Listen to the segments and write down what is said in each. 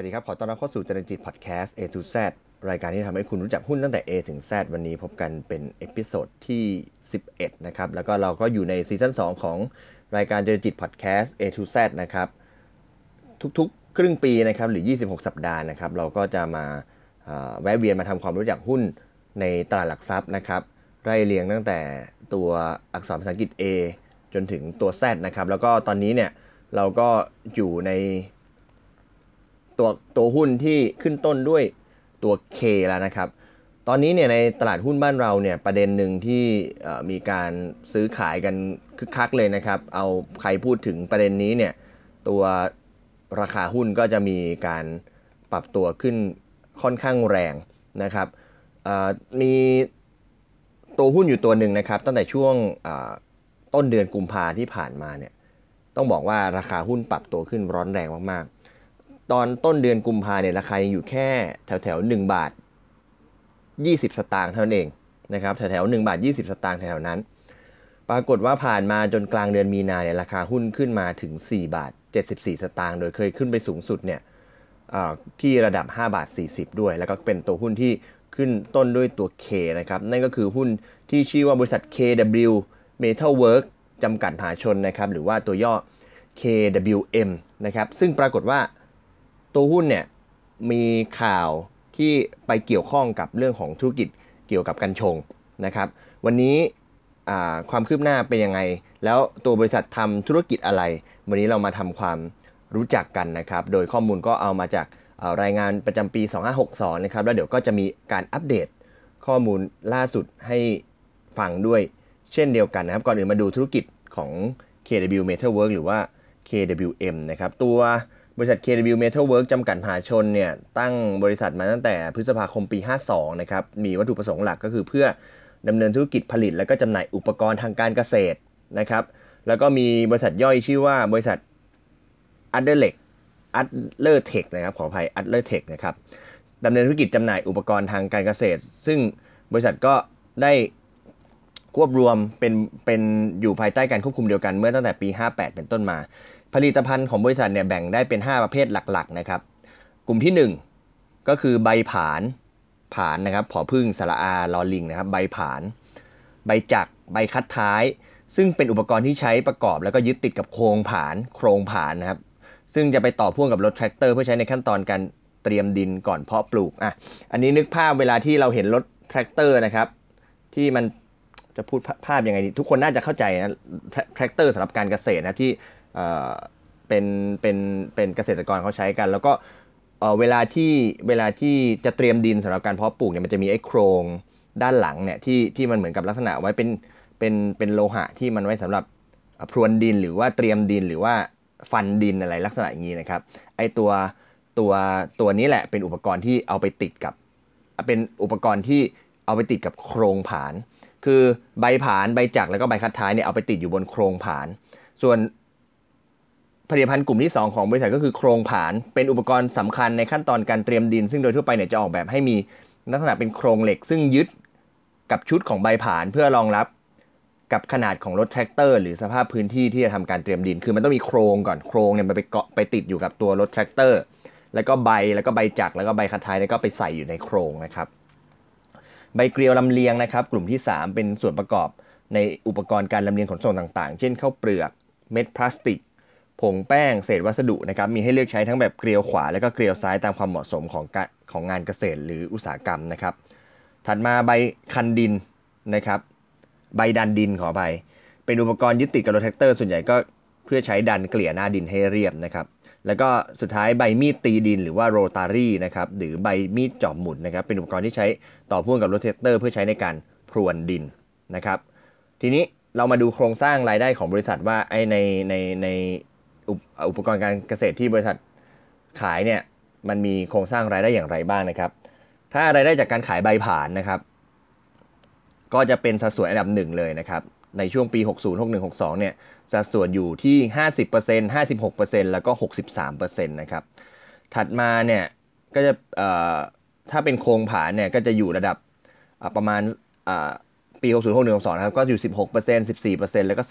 สวัสดีครับ ขอต้อนรับเข้าสู่เจริญจิตพอดแคสต์ A to Z รายการที่ทำให้คุณรู้จักหุ้นตั้งแต่ A ถึง Z วันนี้พบกันเป็น episode ที่ 11 นะครับ แล้วก็เราก็อยู่ในซีซั่น2 ของรายการเจริญจิตพอดแคสต์ A to Z นะครับ ทุกๆ ครึ่งปีนะครับ หรือ 26 สัปดาห์นะครับ เราก็จะมาแวะเวียนมาทำความรู้จักหุ้นในตลาดหลักทรัพย์นะครับ ไล่เรียงตั้งแต่ตัวอักษรภาษาอังกฤษ A จนถึงตัว Z นะครับ แล้วก็ตอนนี้เนี่ยเราก็อยู่ใน ตัวตัวหุ้นที่ขึ้นต้นด้วยตัว K แล้วนะครับ ตอนนี้เนี่ยในตลาดหุ้นบ้านเราเนี่ยประเด็นหนึ่งที่มีการซื้อขายกันคึกคักเลยนะครับ เอาใครพูดถึงประเด็นนี้เนี่ยตัวราคาหุ้นก็จะมีการปรับตัวขึ้นค่อนข้างแรงนะครับมีตัวหุ้นอยู่ตัวหนึ่งนะครับ ตั้งแต่ช่วงต้นเดือนกุมภาที่ผ่านมาเนี่ยต้องบอกว่าราคาหุ้นปรับตัวขึ้นร้อนแรงมาก ตอนต้นเดือนกุมภาเนี่ยราคายังอยู่แค่แถวแถวหนึ่งบาทยี่สิบสตางค์เท่านั้นเองนะครับแถวแถวหนึ่งบาทยี่สิบสตางค์แถวนั้น ปรากฏว่าผ่านมาจนกลางเดือนมีนาเนี่ยราคาหุ้นขึ้นมาถึง4บาท74สตางค์โดยเคยขึ้นไปสูงสุดเนี่ยที่ระดับ5บาท40 ด้วย แล้วก็เป็นตัวหุ้นที่ขึ้นต้นด้วยตัว K นะครับ นั่นก็คือหุ้นที่ชื่อว่าบริษัท KW Metal Work จำกัดมหาชนนะครับ หรือว่าตัวย่อ KWM นะครับ ซึ่งปรากฏว่า ตัวหุ้นเนี่ยมีข่าวที่ไปเกี่ยวข้องกับเรื่องของธุรกิจเกี่ยวกับกัญชงนะครับ วันนี้ความคืบหน้าเป็นยังไง แล้วตัวบริษัททำธุรกิจอะไร วันนี้เรามาทำความรู้จักกันนะครับ โดยข้อมูลก็เอามาจากรายงานประจำปี 2562 นะครับ แล้วเดี๋ยวก็จะมีการอัปเดตข้อมูลล่าสุดให้ฟังด้วยเช่นเดียวกันนะครับ ก่อนอื่นมาดูธุรกิจของ KW Metal Work หรือว่า KWM นะครับ ตัว บริษัท KW Metal Work จำกัดมหาชนเนี่ยตั้งบริษัทมาตั้งแต่พฤษภาคมปี 52 นะครับ มีวัตถุประสงค์หลักก็คือเพื่อดำเนินธุรกิจผลิต และก็จำหน่ายอุปกรณ์ทางการเกษตรนะครับ แล้วก็มีบริษัทย่อยชื่อว่าบริษัท a d d e r l e c a d l e r Tech นะครับขออภัย a d l e r Tech นะครับดำเนินธุรกิจจำหน่ายอุปกรณ์ทางการเกษตร ซึ่งบริษัทก็ได้ควบรวมเป็นเป็นอยู่ภายใต้การควบคุมเดียวกันเมื่อตั้งแต่ปี 58 เป็นต้นมา ผลิตภัณฑ์ของบริษัทเนี่ยแบ่งได้เป็น 5 ประเภทหลักๆนะครับ กลุ่มที่ 1 ก็คือใบผานผานนะครับผอพึ่งสระอาลอลิงนะครับ ใบผาน ใบจักใบคัดท้าย ซึ่งเป็นอุปกรณ์ที่ใช้ประกอบ แล้วก็ยึดติดกับโครงผาน โครงผานนะครับ ซึ่งจะไปต่อพ่วงกับรถแทรกเตอร์เพื่อใช้ในขั้นตอนการเตรียมดินก่อนเพาะปลูกอะอันนี้นึกภาพเวลาที่เราเห็นรถแทรกเตอร์นะครับ ที่มันจะพูดภาพยังไงทุกคนน่าจะเข้าใจนะแทรกเตอร์สำหรับการเกษตรนะที่ เป็นเป็นเป็นเกษตรกรเขาใช้กัน แล้วก็เวลาที่เวลาที่จะเตรียมดินสำหรับการเพาะปลูกเนี่ยมันจะมีไอ้โครงด้านหลังเนี่ยที่ที่มันเหมือนกับลักษณะไว้เป็นเป็นเป็นโลหะที่มันไว้สำหรับพรวนดินหรือว่าเตรียมดินหรือว่าฟันดินอะไรลักษณะอย่างนี้นะครับไอตัวตัวตัวนี้แหละเป็นอุปกรณ์ที่เอาไปติดกับ เป็นอุปกรณ์ที่เอาไปติดกับโครงผาน คือใบผานใบจักรแล้วก็ใบคัดท้ายเนี่ยเอาไปติดอยู่บนโครงผาน ส่วน ผลิตภัณฑ์กลุ่มที่ 2 ของบริษัทก็คือโครงผาน เป็นอุปกรณ์สำคัญในขั้นตอนการเตรียมดิน ซึ่งโดยทั่วไปเนี่ยจะออกแบบให้มีลักษณะเป็นโครงเหล็ก ซึ่งยึดกับชุดของใบผานเพื่อรองรับกับขนาดของรถแท็กเตอร์ หรือสภาพพื้นที่ที่จะทำการเตรียมดิน คือมันต้องมีโครงก่อนโครงเนี่ยมันไปเกาะไปติดอยู่กับตัวรถแท็กเตอร์ แล้วก็ใบแล้วก็ใบจักรแล้วก็ใบคัดท้ายแล้วก็ไปใส่อยู่ในโครงนะครับ ใบเกลียวลำเลียงนะครับ กลุ่มที่ 3 เป็นส่วนประกอบในอุปกรณ์การลำเลียงขนส่งต่าง ๆ เช่นข้าวเปลือก เม็ดพลาสติก ผงแป้งเศษวัสดุนะครับมีให้เลือกใช้ทั้งแบบเกลียวขวาและก็เกลียวซ้ายตามความเหมาะสมของของงานเกษตรหรืออุตสาหกรรมนะครับ ถัดมาใบดันดินนะครับ ใบดันดินขอไปเป็นอุปกรณ์ยึดติดกับรถแท็กเตอร์ส่วนใหญ่ก็เพื่อใช้ดันเกลี่ยหน้าดินให้เรียบนะครับ แล้วก็สุดท้ายใบมีดตีดินหรือว่าโรตารี่นะครับหรือใบมีดจอบหมุนนะครับ เป็นอุปกรณ์ที่ใช้ต่อพ่วงกับรถแท็กเตอร์เพื่อใช้ในการพรวนดินนะครับ ทีนี้เรามาดูโครงสร้างรายได้ของบริษัทว่าไอในในใน อุปกรณ์การเกษตรที่บริษัทขายเนี่ยมันมีโครงสร้างรายได้อย่างไรบ้างนะครับ ถ้ารายได้จากการขายใบผ่านนะครับ ก็จะเป็นสัดส่วนอันดับหนึ่งเลยนะครับ ในช่วงปี 60 61 62 เนี่ย สัดส่วนอยู่ที่ 50% 56%แล้วก็ 63%นะครับ ถัดมาเนี่ยก็จะถ้าเป็นโครงผานเนี่ยก็จะอยู่ระดับประมาณปี 60 61 62 นะครับ ก็อยู่ 16% 14%แล้วก็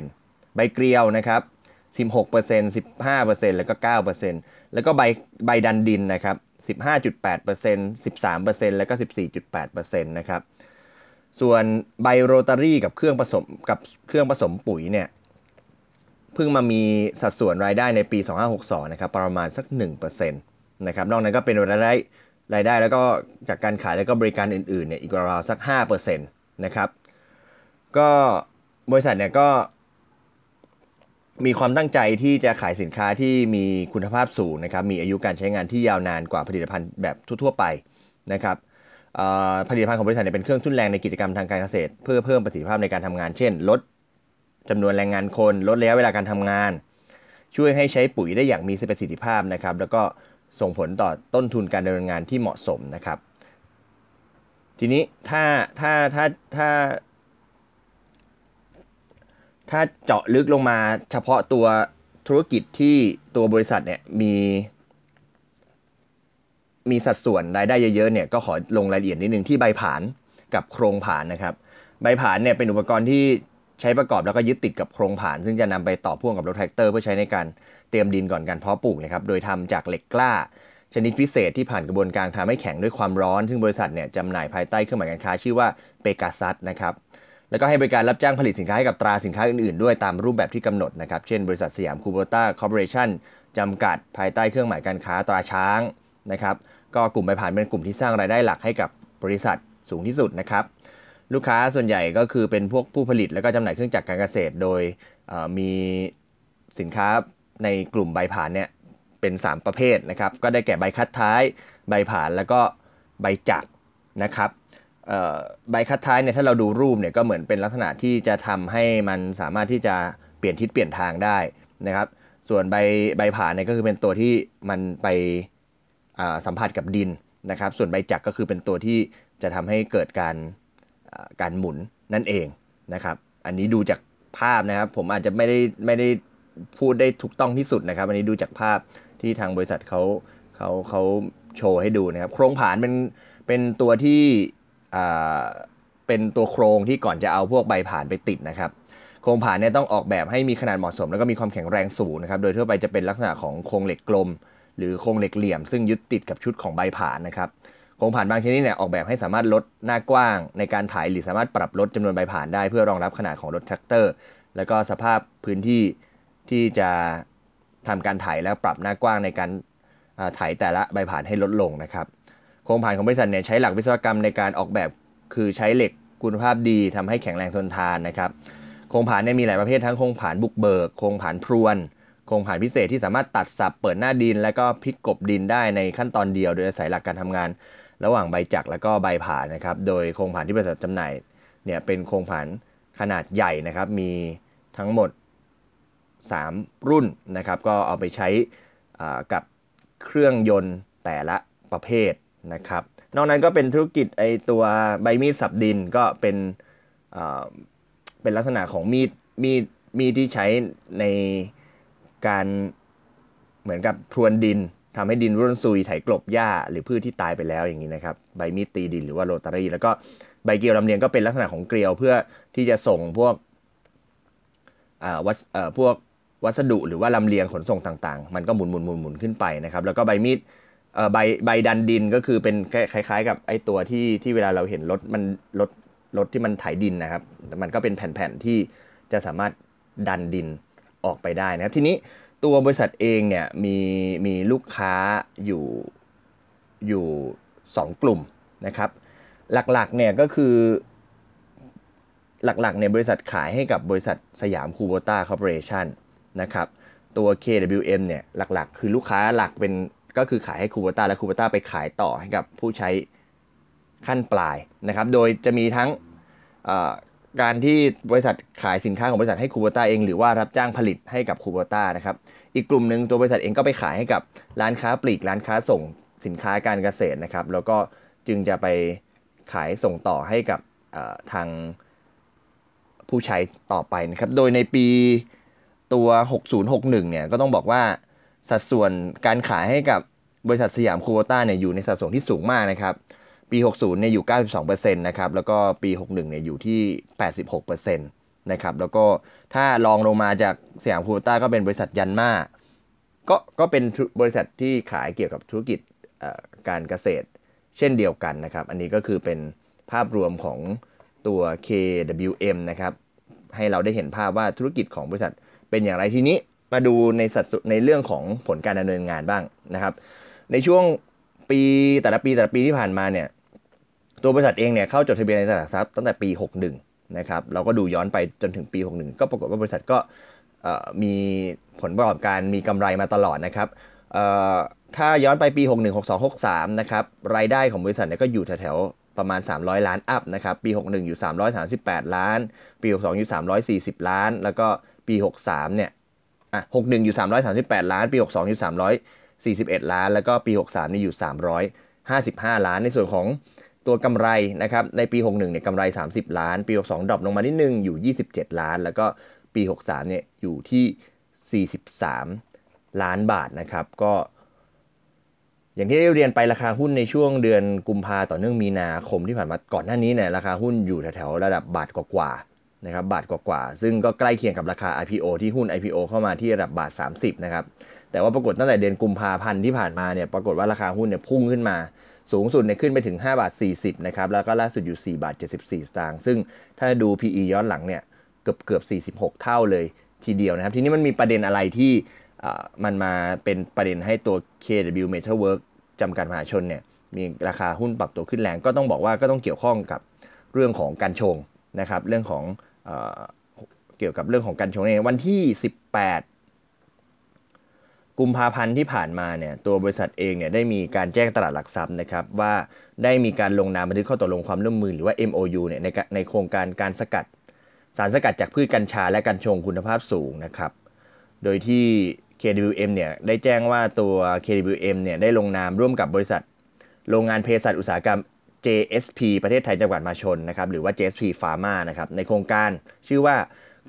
10%ใบเกลียวนะครับ 16% 15%แล้วก็ 9%แล้วก็ใบใบดันดินนะครับ 15.8% 13%แล้วก็ 14.8%นะครับ ส่วนใบโรตารี่กับเครื่องผสมกับเครื่องผสมปุ๋ยเนี่ยเพิ่งมามีสัดส่วนรายได้ในปี 2562 นะครับ ประมาณสัก 1%นะครับ นอกนั้นก็เป็นรายได้รายได้แล้วก็จากการขายแล้วก็บริการอื่นๆเนี่ยอีกราวๆสัก 5%นะครับ ก็บริษัทเนี่ยก็ มีความตั้งใจที่จะขายสินค้าที่มีคุณภาพสูงนะครับ มีอายุการใช้งานที่ยาวนานกว่าผลิตภัณฑ์แบบทั่ว ๆ ไปนะครับผลิตภัณฑ์ของบริษัทเป็นเครื่องทุนแรงในกิจกรรมทางการเกษตร เพื่อเพิ่มประสิทธิภาพในการทำงาน เช่น ลดจำนวนแรงงานคน ลดระยะเวลาการทำงาน ช่วยให้ใช้ปุ๋ยได้อย่างมีประสิทธิภาพนะครับ แล้วก็ส่งผลต่อต้นทุนการดำเนินงานที่เหมาะสมนะครับ ทีนี้ถ้าถ้าถ้าถ้า ถ้าเจาะลึกลงมาเฉพาะตัวธุรกิจที่ตัวบริษัทเนี่ยมี มีสัดส่วนรายได้เยอะๆเนี่ยก็ขอลงรายละเอียดนิดนึงที่ใบผานกับโครงผานนะครับ ใบผานเนี่ยเป็นอุปกรณ์ที่ใช้ประกอบแล้วก็ยึดติดกับโครงผาน ซึ่งจะนำไปต่อพ่วงกับรถแท็กเตอร์เพื่อใช้ในการเตรียมดินก่อนการเพาะปลูกนะครับโดยทำจากเหล็กกล้า ชนิดพิเศษที่ผ่านกระบวนการทำให้แข็งด้วยความร้อน ซึ่งบริษัทเนี่ยจำหน่ายภายใต้เครื่องหมายการค้าชื่อว่าเปกาซัสนะครับ แล้วก็ให้บริการรับจ้างผลิตสินค้าให้กับตราสินค้าอื่นๆ ด้วยตามรูปแบบที่กำหนดนะครับ เช่นบริษัทสยามคูโบต้าคอร์ปอเรชั่นจำกัดภายใต้เครื่องหมายการค้าตราช้างนะครับ ก็กลุ่มใบผานเป็นกลุ่มที่สร้างรายได้หลักให้กับบริษัทสูงที่สุดนะครับ ลูกค้าส่วนใหญ่ก็คือเป็นพวกผู้ผลิต แล้วก็จำหน่ายเครื่องจักรการเกษตร โดยมีสินค้าในกลุ่มใบผ่านเนี่ยเป็น 3 ประเภทนะครับ ก็ได้แก่ใบคัดท้าย ใบผ่านแล้วก็ใบจักรนะครับ ใบคัดท้ายเนี่ยถ้าเราดูรูปเนี่ยก็เหมือนเป็นลักษณะที่จะทำให้มันสามารถที่จะเปลี่ยนทิศเปลี่ยนทางได้นะครับ ส่วนใบใบผ่าเนี่ยก็คือเป็นตัวที่มันไปสัมผัสกับดินนะครับ ส่วนใบจักรก็คือเป็นตัวที่จะทำให้เกิดการการหมุนนั่นเองนะครับ อันนี้ดูจากภาพนะครับ ผมอาจจะไม่ได้ไม่ได้พูดได้ถูกต้องที่สุดนะครับ อันนี้ดูจากภาพที่ทางบริษัทเขาเขาเขาโชว์ให้ดูนะครับ โครงผานเป็นเป็นตัวที่ เป็นตัวโครงที่ก่อนจะเอาพวกใบผ่านไปติดนะครับ โครงผ่านเนี่ยต้องออกแบบให้มีขนาดเหมาะสม แล้วก็มีความแข็งแรงสูงนะครับ โดยทั่วไปจะเป็นลักษณะของโครงเหล็กกลม หรือโครงเหล็กเหลี่ยม ซึ่งยึดติดกับชุดของใบผ่านนะครับโครงผ่านบางชนิดเนี่ยออกแบบให้สามารถลดหน้ากว้าง ในการถ่ายหรือสามารถปรับลดจำนวนใบผ่านได้เพื่อรองรับขนาดของรถแทรกเตอร์ แล้วก็สภาพพื้นที่ที่จะทำการถ่ายแล้วปรับหน้ากว้างในการถ่ายแต่ละใบผ่านให้ลดลงนะครับ โครงผ่านของบริษัทเนี่ยใช้หลักวิศวกรรมในการออกแบบ คือใช้เหล็กคุณภาพดีทำให้แข็งแรงทนทานนะครับโครงผ่านเนี่ยมีหลายประเภททั้งโครงผ่านบุกเบิกโครงผ่านพรวนโครงผ่านพิเศษที่สามารถตัดสับเปิดหน้าดิน และก็พลิกกบดินได้ในขั้นตอนเดียว โดยอาศัยหลักการทำงาน ระหว่างใบจักรและก็ใบผ่านนะครับโดยโครงผ่านที่บริษัทจำหน่ายเนี่ยเป็นโครงผ่านขนาดใหญ่นะครับมีทั้งหมด 3 รุ่นนะครับก็เอาไปใช้กับเครื่องยนต์แต่ละประเภท นะครับ นอกนั้นก็เป็นธุรกิจไอตัวใบมีดสับดินก็เป็นเป็นลักษณะของมีดมีดมีดที่ใช้ในการเหมือนกับพรวนดินทำให้ดินร่วนซุยไถกลบหญ้า หรือพืชที่ตายไปแล้วอย่างนี้นะครับ ใบมีดตีดินหรือว่าโรตารี่ แล้วก็ใบเกลียวลำเลียงก็เป็นลักษณะของเกลียวเพื่อที่จะส่งพวกวัสพวกวัสดุหรือว่าลำเลียงขนส่งต่างๆ มันก็หมุนหมุนหมุนหมุนขึ้นไปนะครับ แล้วก็ใบมีด ใบใบดันดินก็คือเป็นคล้ายๆ กับไอตัวที่ที่เวลาเราเห็นรถมันรถรถที่มันไถดินนะครับมันก็เป็นแผ่นๆที่จะสามารถดันดินออกไปได้นะครับ ทีนี้ตัวบริษัทเองเนี่ยมีมีลูกค้าอยู่อยู่สองกลุ่มนะครับ หลักๆเนี่ยก็คือหลักๆเนี่ยบริษัทขายให้กับบริษัทสยามคูโบต้าคอร์ปอเรชั่นนะครับ ตัว KWM เนี่ยหลักๆ คือลูกค้าหลักเป็น ก็คือขายให้คูโบต้าและคูโบต้าไปขายต่อให้กับผู้ใช้ขั้นปลายนะครับ โดยจะมีทั้งการที่บริษัทขายสินค้าของบริษัทให้คูเบต้าเอง หรือว่ารับจ้างผลิตให้กับคูเบต้านะครับ อีกกลุ่มหนึ่งตัวบริษัทเองก็ไปขายให้กับร้านค้าปลีกร้านค้าส่งสินค้าการเกษตรนะครับ แล้วก็จึงจะไปขายส่งต่อให้กับทางผู้ใช้ต่อไปนะครับ โดยในปีตัว 6061 เนี่ย ก็ต้องบอกว่า สัดส่วนการขายให้กับบริษัทสยามคูโบต้าเนี่ยอยู่ในสัดส่วนที่สูงมากนะครับปี 60เนี่ยอยู่ 92%นะครับแล้วก็ปี 61เนี่ยอยู่ที่ 86%นนะครับแล้วก็ถ้าลองลงมาจากสยามคูโบต้าก็เป็นบริษัทยันมาก็ก็เป็นบริษัทที่ขายเกี่ยวกับธุรกิจการเกษตรเช่นเดียวกันนะครับ อันนี้ก็คือเป็นภาพรวมของตัว KWM นะครับ ให้เราได้เห็นภาพว่าธุรกิจของบริษัทเป็นอย่างไรทีนี้ มาดูในสัดส่วนในเรื่องของผลการดำเนินงานบ้างนะครับ ในช่วงปีแต่ละปีแต่ละปีที่ผ่านมาเนี่ยตัวบริษัทเองเนี่ยเข้าจดทะเบียนในตลาดทรัพย์ตั้งแต่ปี 61 นะครับเราก็ดูย้อนไปจนถึงปี 61 ก็ปรากฏว่าบริษัทก็มีผลประกอบการมีกำไรมาตลอดนะครับถ้าย้อนไปปี 61 62 63 นะครับรายได้ของบริษัทเนี่ยก็อยู่แถวๆประมาณ 300 ล้านอัพนะครับปี 61 อยู่ 338 ล้าน ปี 62 อยู่ 340 ล้าน แล้วก็ปี 63 เนี่ย อะ61อยู่338ล้าน ปี62อยู่341ล้าน แล้วก็ปี63นี่อยู่355ล้าน ในส่วนของตัวกำไรนะครับในปี 61เนี่ยกำไร 30 ล้าน ปี 62ดรอปลงมานิดนึงอยู่ 27 ล้าน แล้วก็ปี 63เนี่ยอยู่ที่ 43 ล้านบาทนะครับก็ อย่างที่ได้เรียนไปราคาหุ้นในช่วงเดือนกุมภาต่อเนื่องมีนาคมที่ผ่านมาก่อนหน้านี้เนี่ยราคาหุ้นอยู่แถวๆระดับบาทกว่าๆ นะครับบาทกว่าๆซึ่งก็ใกล้เคียงกับราคา IPO ที่หุ้น IPO เข้ามาที่ระดับบาท 30นะครับแต่ว่าปรากฏตั้งแต่เดือนกุมภาพันธ์ที่ผ่านมาเนี่ยปรากฏว่าราคาหุ้นเนี่ยพุ่งขึ้นมาสูงสุดเนี่ยขึ้นไปถึง5บาท40นะครับแล้วก็ล่าสุดอยู่ 4 บาท 74 สตางค์ซึ่งถ้าดู PE ย้อนหลังเนี่ยเกือบเกือบ46 เท่าเลยทีเดียวนะครับ ทีนี้มันมีประเด็นอะไรที่มันมาเป็นประเด็นให้ตัว KW Metalwork จำกัดมหาชนเนี่ยมีราคาหุ้นปรับตัวขึ้นแรงก็ต้องบอกว่าก็ต้องเกี่ยวข้องกับเรื่องของการชงนะครับเรื่องของ เกี่ยวกับเรื่องของการชงในวันที่ 18 กุมภาพันธ์ที่ผ่านมาเนี่ยตัวบริษัทเองเนี่ยได้มีการแจ้งตลาดหลักทรัพย์นะครับว่าได้มีการลงนามบันทึกข้อตกลงความร่วมมือหรือว่า MOU เนี่ยในในโครงการการสกัด สารสกัดจากพืชกัญชาและกัญชงคุณภาพสูงนะครับโดยที่ KWM เนี่ยได้แจ้งว่าตัว KWM เนี่ยได้ลงนามร่วมกับบริษัท โรงงานเภสัชอุตสาหกรรม JSP ประเทศไทยจังหวัดมาชนนะครับหรือว่า JSP Pharma นะครับในโครงการชื่อว่า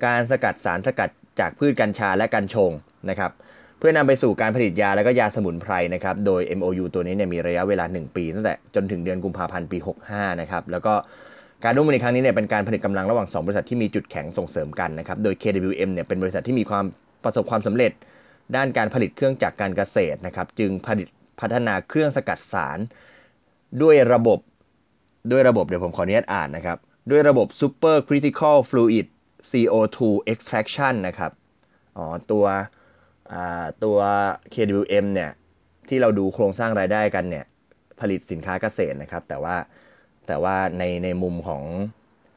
การสกัดสารสกัดจากพืชกัญชาและกัญชงนะครับเพื่อนำไปสู่การผลิตยาและก็ยาสมุนไพรนะครับโดย MOU ตัวนี้เนี่ยมีระยะเวลา 1 ปีตั้งแต่จนถึงเดือนกุมภาพันธ์ปี 65นะครับแล้วก็การร่วมมือในครั้งนี้เนี่ยเป็นการผลิตกำลังระหว่าง 2 บริษัทที่มีจุดแข็งส่งเสริมกันนะครับโดย KWM เนี่ยเป็นบริษัทที่มีความประสบความสำเร็จ ด้านการผลิตเครื่องจักรการเกษตรนะครับจึงผลิตพัฒนาเครื่องสกัดสาร ด้วยระบบ ด้วยระบบเดี๋ยวผมขออนุญาตอ่านนะครับ ด้วยระบบ Super Critical Fluid CO2 Extraction นะครับ อ๋อ ตัวตัว KWM เนี่ย ที่เราดูโครงสร้างรายได้กันเนี่ย ผลิตสินค้าเกษตรนะครับ แต่ว่าแต่ว่าในในมุมของ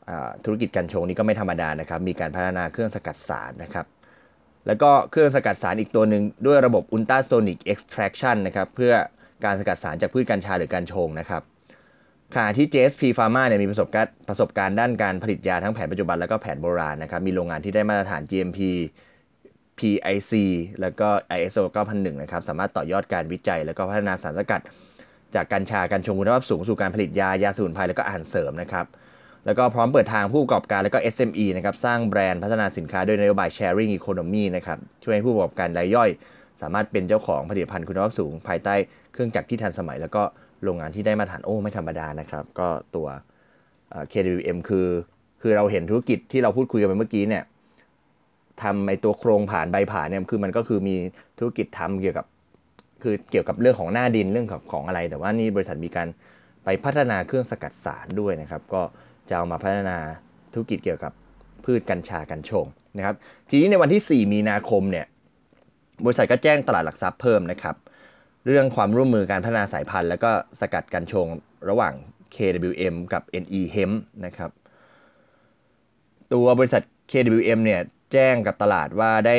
อธุรกิจการชงนี้ก็ไม่ธรรมดานะครับ มีการพัฒนาเครื่องสกัดสารนะครับ แล้วก็เครื่องสกัดสารอีกตัวหนึ่งด้วยระบบ ultrasonic extraction นะครับ เพื่อการสกัดสารจากพืชกัญชาหรือกัญชงนะครับ ขณะที่ JSP Pharma เนี่ยมีประสบการณ์ประสบการณ์ด้านการผลิตยาทั้งแผนปัจจุบันแล้วก็แผนโบราณนะครับ มีโรงงานที่ได้มาตรฐาน GMP PIC แล้วก็ ISO 9001 นะครับ สามารถต่อยอดการวิจัย แล้วก็พัฒนาสารสกัด จากกัญชากัญชงคุณภาพสูงสู่การผลิตยา ยาสมุนไพรแล้วก็อาหารเสริมนะครับ แล้วก็พร้อมเปิดทางผู้ประกอบการแล้วก็ SME นะครับ สร้างแบรนด์พัฒนาสินค้าด้วยนโยบาย sharing economy นะครับ ช่วยให้ผู้ประกอบการรายย่อย สามารถเป็นเจ้าของผลิตภัณฑ์คุณภาพสูง ภายใต้เครื่องจักรที่ทันสมัยแล้วก็ โรงงานที่ได้มาตรฐานโอ้ไม่ธรรมดานะครับ ก็ตัว KWM คือ คือเราเห็นธุรกิจที่เราพูดคุยกันไปเมื่อกี้เนี่ยทำไอตัวโครงผ่านใบผ่านเนี่ยคือมันก็คือมีธุรกิจทำเกี่ยวกับ คือเกี่ยวกับเรื่องของหน้าดินเรื่องของของอะไร แต่ว่านี่บริษัทมีการไปพัฒนาเครื่องสกัดสารด้วยนะครับ ก็จะเอามาพัฒนาธุรกิจเกี่ยวกับพืชกัญชากัญชงนะครับ ทีนี้ในวันที่ 4 มีนาคมเนี่ยบริษัทก็แจ้งตลาดหลักทรัพย์เพิ่มนะครับ เรื่องความร่วมมือการพัฒนาสายพันธุ์ แล้วก็สกัดกัญชงระหว่าง KWM กับ NE Hemp นะครับ ตัวบริษัท KWM เนี่ยแจ้งกับตลาดว่าได้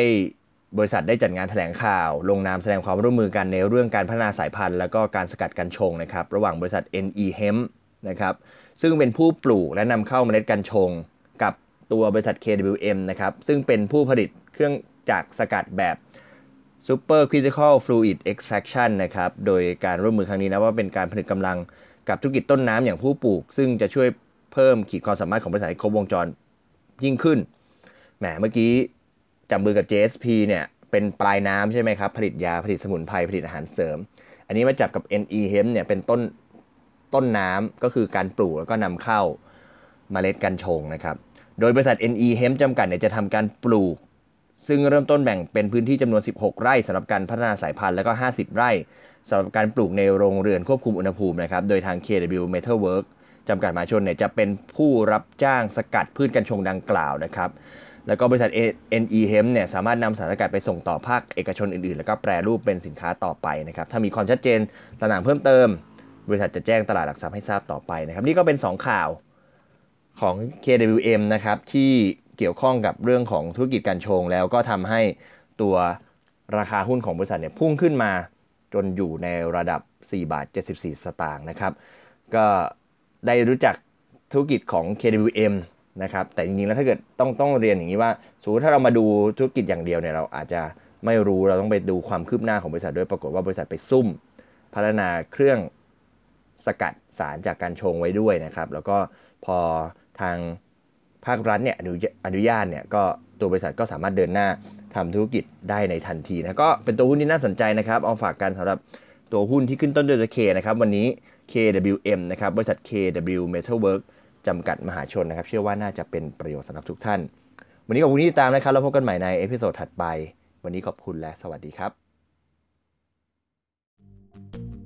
บริษัทได้จัดงานแถลงข่าว ลงนามแสดงความร่วมมือกันในเรื่องการพัฒนาสายพันธุ์ แล้วก็การสกัดกัญชงนะครับ ระหว่างบริษัท NE Hemp นะครับ ซึ่งเป็นผู้ปลูกและนำเข้าเมล็ดกัญชง กับตัวบริษัท KWM นะครับ ซึ่งเป็นผู้ผลิตเครื่องจักรสกัดแบบ Super Critical Fluid Extraction นะครับ โดยการร่วมมือครั้งนี้นะว่าเป็นการผลิตกำลังกับธุรกิจต้นน้ำอย่างผู้ปลูก ซึ่งจะช่วยเพิ่มขีดความสามารถของบริษัทครบวงจรยิ่งขึ้น แหม เมื่อกี้จับมือกับ JSP เนี่ย เป็นปลายน้ำใช่ไหมครับ ผลิตยา ผลิตสมุนไพร ผลิตอาหารเสริม อันนี้มาจับกับ NE Hemp เนี่ย เป็นต้นต้นน้ำก็คือการปลูกแล้วก็นำเข้ามาเมล็ดกัญชงนะครับ โดยบริษัท NE Hemp จำกัดเนี่ยจะทำการปลูก ซึ่งเริ่มต้นแบ่งเป็นพื้นที่จำนวน 16 ไร่สำหรับการพัฒนาสายพันธุ์แล้วก็ 50 ไร่สำหรับการปลูกในโรงเรือนควบคุมอุณหภูมินะครับโดยทาง KW Metal Work จำกัดมหาชนเนี่ยจะเป็นผู้รับจ้างสกัดพืชกัญชงดังกล่าวนะครับแล้วก็บริษัท NE Hemp เนี่ยสามารถนำสารสกัดไปส่งต่อภาคเอกชนอื่นๆ แล้วก็แปรรูปเป็นสินค้าต่อไปนะครับถ้ามีความชัดเจนต่างๆเพิ่มเติม บริษัทจะแจ้งตลาดหลักทรัพย์ให้ทราบต่อไปนะครับนี่ก็เป็น 2 ข่าวของ KWM นะครับที่ เกี่ยวข้องกับเรื่องของธุรกิจการชง แล้วก็ทำให้ตัวราคาหุ้นของบริษัทเนี่ยพุ่งขึ้นมาจนอยู่ในระดับ 4 บาท 74 สตางค์นะครับ ก็ได้รู้จักธุรกิจของ KWM นะครับ แต่จริงๆ แล้วถ้าเกิดต้องต้องเรียนอย่างนี้ว่าสมมติถ้าเรามาดูธุรกิจอย่างเดียวเนี่ยเราอาจจะไม่รู้เราต้องไปดูความคืบหน้าของบริษัทด้วยปรากฏว่าบริษัทไปซุ่ม พัฒนาเครื่องสกัดสารจากการชงไว้ด้วยนะครับ แล้วก็พอทาง ภาครัฐเนี่ยอนุอนุญาตเนี่ยก็ตัวบริษัทก็สามารถเดินหน้าทำธุรกิจได้ในทันทีนะก็เป็นตัวหุ้นที่น่าสนใจนะครับเอาฝากกันสำหรับตัวหุ้นที่ขึ้นต้นด้วยตัว K นะครับวันนี้ KWM นะครับบริษัท KW Metalwork จำกัดมหาชนนะครับ เชื่อว่าน่าจะเป็นประโยชน์สำหรับทุกท่าน วันนี้ขอบคุณที่ติดตามนะครับ แล้วพบกันใหม่ใน episode ถัดไป วันนี้ขอบคุณและสวัสดีครับ